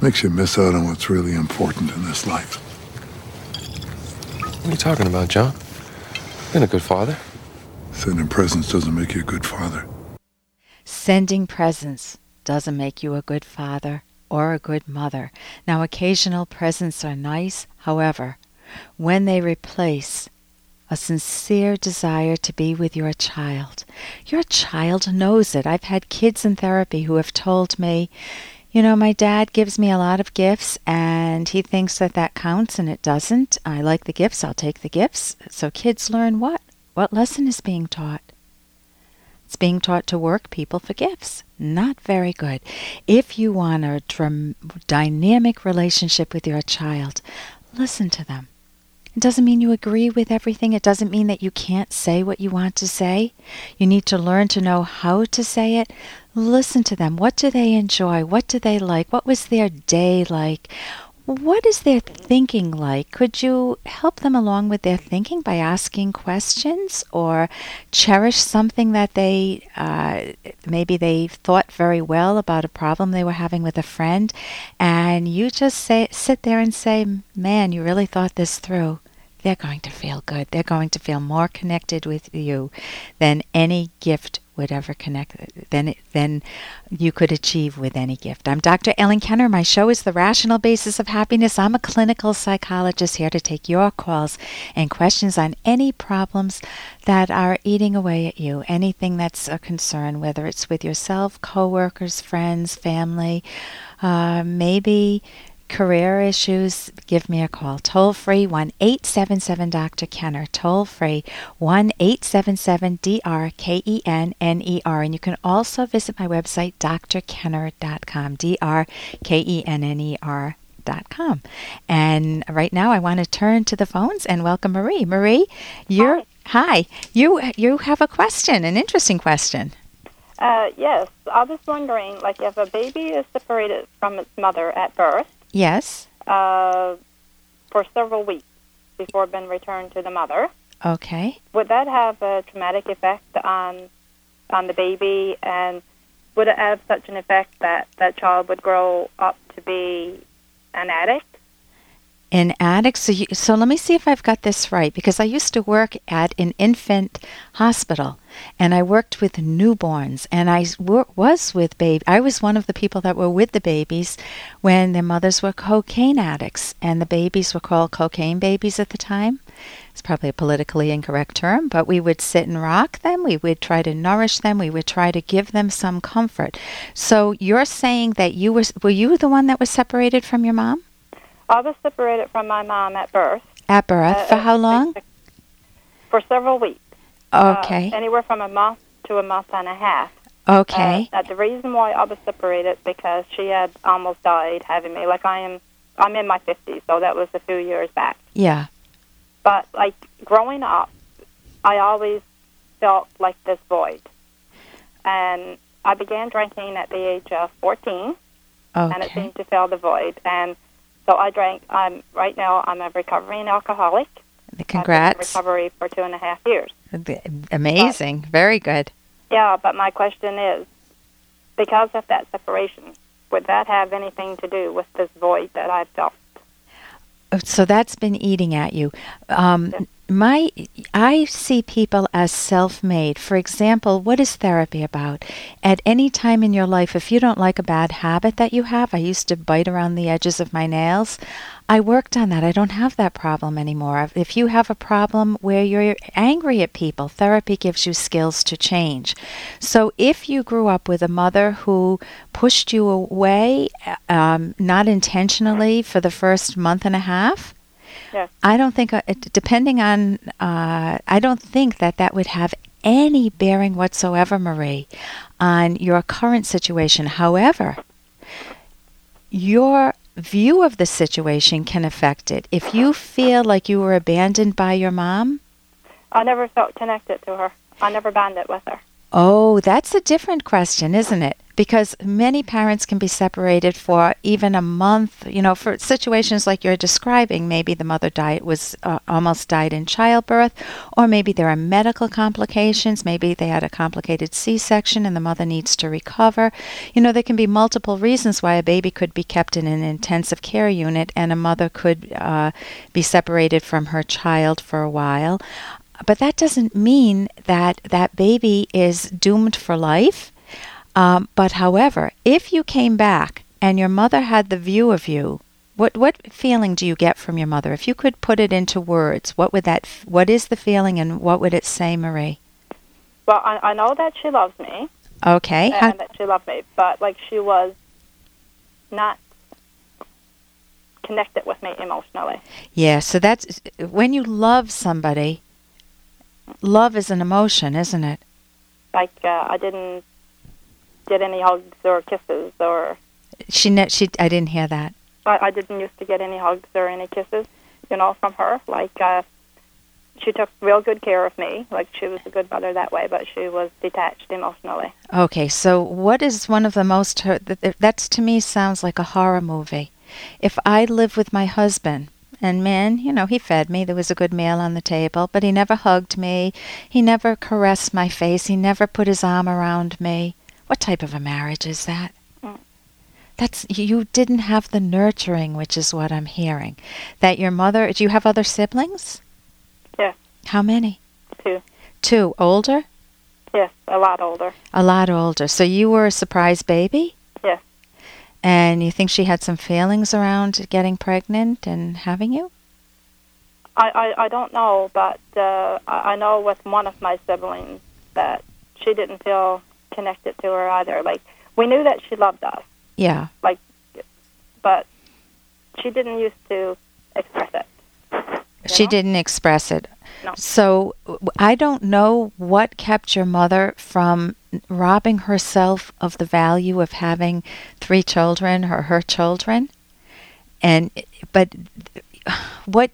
Makes you miss out on what's really important in this life. What are you talking about, John? Been a good father. Sending presents doesn't make you a good father. Sending presents doesn't make you a good father or a good mother. Now, occasional presents are nice, however, when they replace a sincere desire to be with your child. Your child knows it. I've had kids in therapy who have told me, you know, my dad gives me a lot of gifts and he thinks that that counts and it doesn't. I like the gifts, I'll take the gifts. So kids learn what? What lesson is being taught? It's being taught to work people for gifts. Not very good. If you want a dram- dynamic relationship with your child, listen to them. It doesn't mean you agree with everything. It doesn't mean that you can't say what you want to say. You need to learn to know how to say it. Listen to them. What do they enjoy? What do they like? What was their day like? What is their thinking like? Could you help them along with their thinking by asking questions or cherish something that they uh, maybe they thought very well about a problem they were having with a friend, and you just say sit there and say, "Man, you really thought this through." They're going to feel good. They're going to feel more connected with you than any gift would ever connect than than you could achieve with any gift. I'm Dr. Ellen Kenner. My show is The Rational Basis of Happiness. I'm a clinical psychologist here to take your calls and questions on any problems that are eating away at you, anything that's a concern, whether it's with yourself, coworkers, friends, family, uh, maybe career issues, give me a call. Toll free 1 877 Dr. Kenner. Toll free 1 877 D R K E N N E R. And you can also visit my website, drkenner.com. D R K E N N E R. Com. And right now, I want to turn to the phones and welcome Marie. Marie, you're hi. hi. You you have a question, an interesting question. Uh, yes, I was wondering, like, if a baby is separated from its mother at birth, Yes. Uh, for several weeks before being returned to the mother. Okay. Would that have a traumatic effect on on the baby, and would it have such an effect that that child would grow up to be an addict? An addicts. So, you, so let me see if I've got this right, because I used to work at an infant hospital, and I worked with newborns, and I was with baby. I was one of the people that were with the babies when their mothers were cocaine addicts, and the babies were called cocaine babies at the time. It's probably a politically incorrect term, but we would sit and rock them. We would try to nourish them. We would try to give them some comfort. So you're saying that you were were you the one that was separated from your mom? I was separated from my mom at birth. At birth, uh, for how long? For several weeks. Okay. Uh, anywhere from a month to a month and a half. Okay. Uh, the reason why I was separated because she had almost died having me. Like I am, I'm in my fifties, so that was a few years back. Yeah. But like growing up, I always felt like this void, and I began drinking at the age of fourteen, okay. and it seemed to fill the void. And so I drank. I'm right now. I'm a recovering alcoholic. Congrats. recovery for two and a half years. Amazing. But, Very good. Yeah, but my question is, because of that separation, would that have anything to do with this void that I've felt? Oh, so that's been eating at you. Um, my I see people as self-made. For example, what is therapy about? At any time in your life if you don't like a bad habit that you have, I used to bite around the edges of my nails. I worked on that. I don't have that problem anymore. If you have a problem where you're angry at people, therapy gives you skills to change. So if you grew up with a mother who pushed you away, um, not intentionally, for the first month and a half, Yes. I don't think, uh, depending on, uh, I don't think that that would have any bearing whatsoever, Marie, on your current situation. However, your view of the situation can affect it. If you feel like you were abandoned by your mom, I never felt connected to her. I never bonded with her. Oh, that's a different question, isn't it? Because many parents can be separated for even a month. You know, for situations like you're describing, maybe the mother died was uh, almost died in childbirth, or maybe there are medical complications. Maybe they had a complicated C-section and the mother needs to recover. You know, there can be multiple reasons why a baby could be kept in an intensive care unit and a mother could uh, be separated from her child for a while. But that doesn't mean that that baby is doomed for life. Um, but however, if you came back and your mother had the view of you, what what feeling do you get from your mother? If you could put it into words, what would that? What is the feeling, and what would it say, Marie? Well, I, I know that she loves me. Okay. And that she loved me, but like she was not connected with me emotionally. Yeah. So that's when you love somebody. Love is an emotion, isn't it? Like uh, I didn't get any hugs or kisses or she ne- she I didn't hear that. I, I didn't used to get any hugs or any kisses, you know, from her. Like uh she took real good care of me. Like she was a good mother that way, but she was detached emotionally. Okay, so what is one of the most hurt? That's to me sounds like a horror movie. If I lived with my husband, and man, you know, he fed me. There was a good meal on the table, but he never hugged me. He never caressed my face. He never put his arm around me. What type of a marriage is that? Mm. That's you didn't have the nurturing, which is what I'm hearing. That your mother. Do you have other siblings? Yes. How many? Two. Two. Older? Yes, a lot older. A lot older. So you were a surprise baby? Yes. And you think she had some feelings around getting pregnant and having you? I, I, I don't know, but uh, I, I know with one of my siblings that she didn't feel connected to her either. Like we knew that she loved us. Yeah. Like, but she didn't used to express it. She know? didn't express it. No. So I don't know what kept your mother from robbing herself of the value of having three children or her children. And but what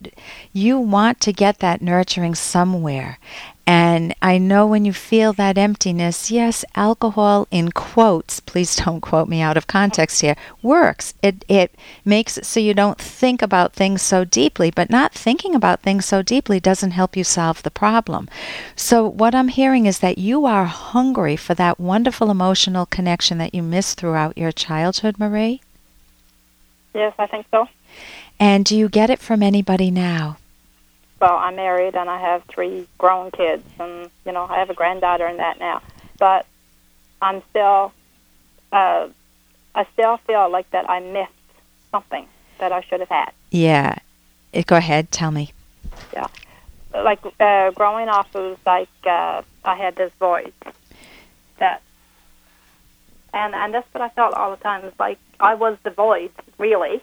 you want to get that nurturing somewhere. And I know when you feel that emptiness, yes, alcohol in quotes, please don't quote me out of context here, works. It it makes it so you don't think about things so deeply, but not thinking about things so deeply doesn't help you solve the problem. So what I'm hearing is that you are hungry for that wonderful emotional connection that you missed throughout your childhood, Marie? Yes, I think so. And do you get it from anybody now? Well, I'm married and I have three grown kids, and you know I have a granddaughter and that now. But I'm still, uh, I still feel like that I missed something that I should have had. Yeah. Eh, Go ahead, tell me. Yeah, like uh, growing up, it was like uh, I had this void that, and and that's what I felt all the time. It's like I was the void, really.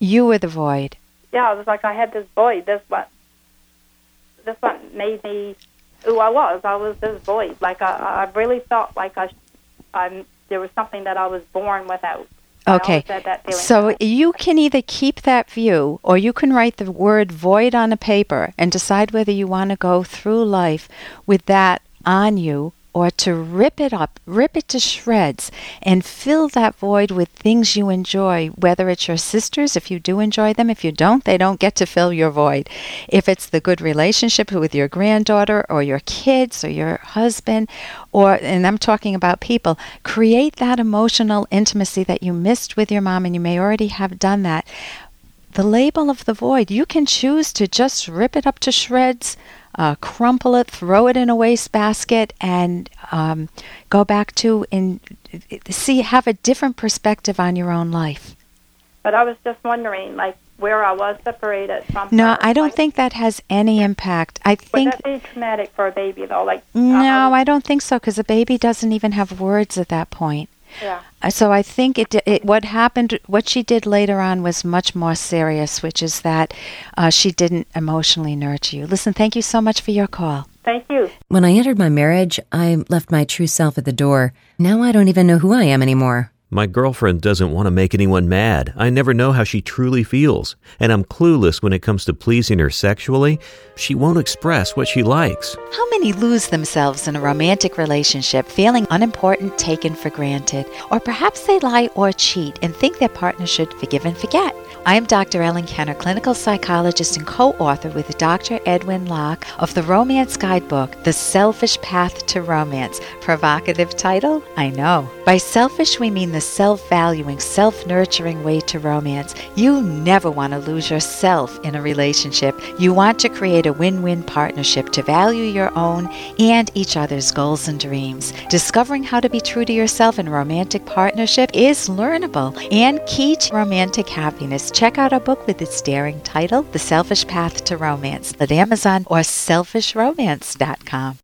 You were the void. Yeah, it was like I had this void. This what, this what made me who I was. I was this void. Like I, I really felt like I, I'm there was something that I was born without. Okay. always had that feeling. So you can either keep that view or you can write the word void on a paper and decide whether you want to go through life with that on you or to rip it up, rip it to shreds, and fill that void with things you enjoy, whether it's your sisters, if you do enjoy them. If you don't, they don't get to fill your void. If it's the good relationship with your granddaughter or your kids or your husband, or, and I'm talking about people, create that emotional intimacy that you missed with your mom, and you may already have done that. The label of the void, you can choose to just rip it up to shreds, uh, crumple it, throw it in a wastebasket, and um, go back to and see have a different perspective on your own life. but I was just wondering, like where I was separated from. No, her. I don't like, think that has any impact. I think Would that be traumatic for a baby though? Like uh, no, I, I don't think so because a baby doesn't even have words at that point. Yeah. Uh, So I think it, it what happened what she did later on was much more serious, which is that uh, she didn't emotionally nurture you. Listen, thank you so much for your call. Thank you. When I entered my marriage, I left my true self at the door. Now I don't even know who I am anymore. My girlfriend doesn't want to make anyone mad. I never know how she truly feels, and I'm clueless when it comes to pleasing her sexually. She won't express what she likes. How many lose themselves in a romantic relationship, feeling unimportant, taken for granted? Or perhaps they lie or cheat and think their partner should forgive and forget. I am Dr. Ellen Kenner, clinical psychologist and co author with Dr. Edwin Locke of the Romance Guidebook, The Selfish Path to Romance. Provocative title? I know. By selfish, we mean the self valuing, self nurturing way to romance. You never want to lose yourself in a relationship. You want to create a win win partnership to value your own and each other's goals and dreams. Discovering how to be true to yourself in romantic partnership is learnable and key to romantic happiness. Check out our book with its daring title, The Selfish Path to Romance, at Amazon or selfishromance.com.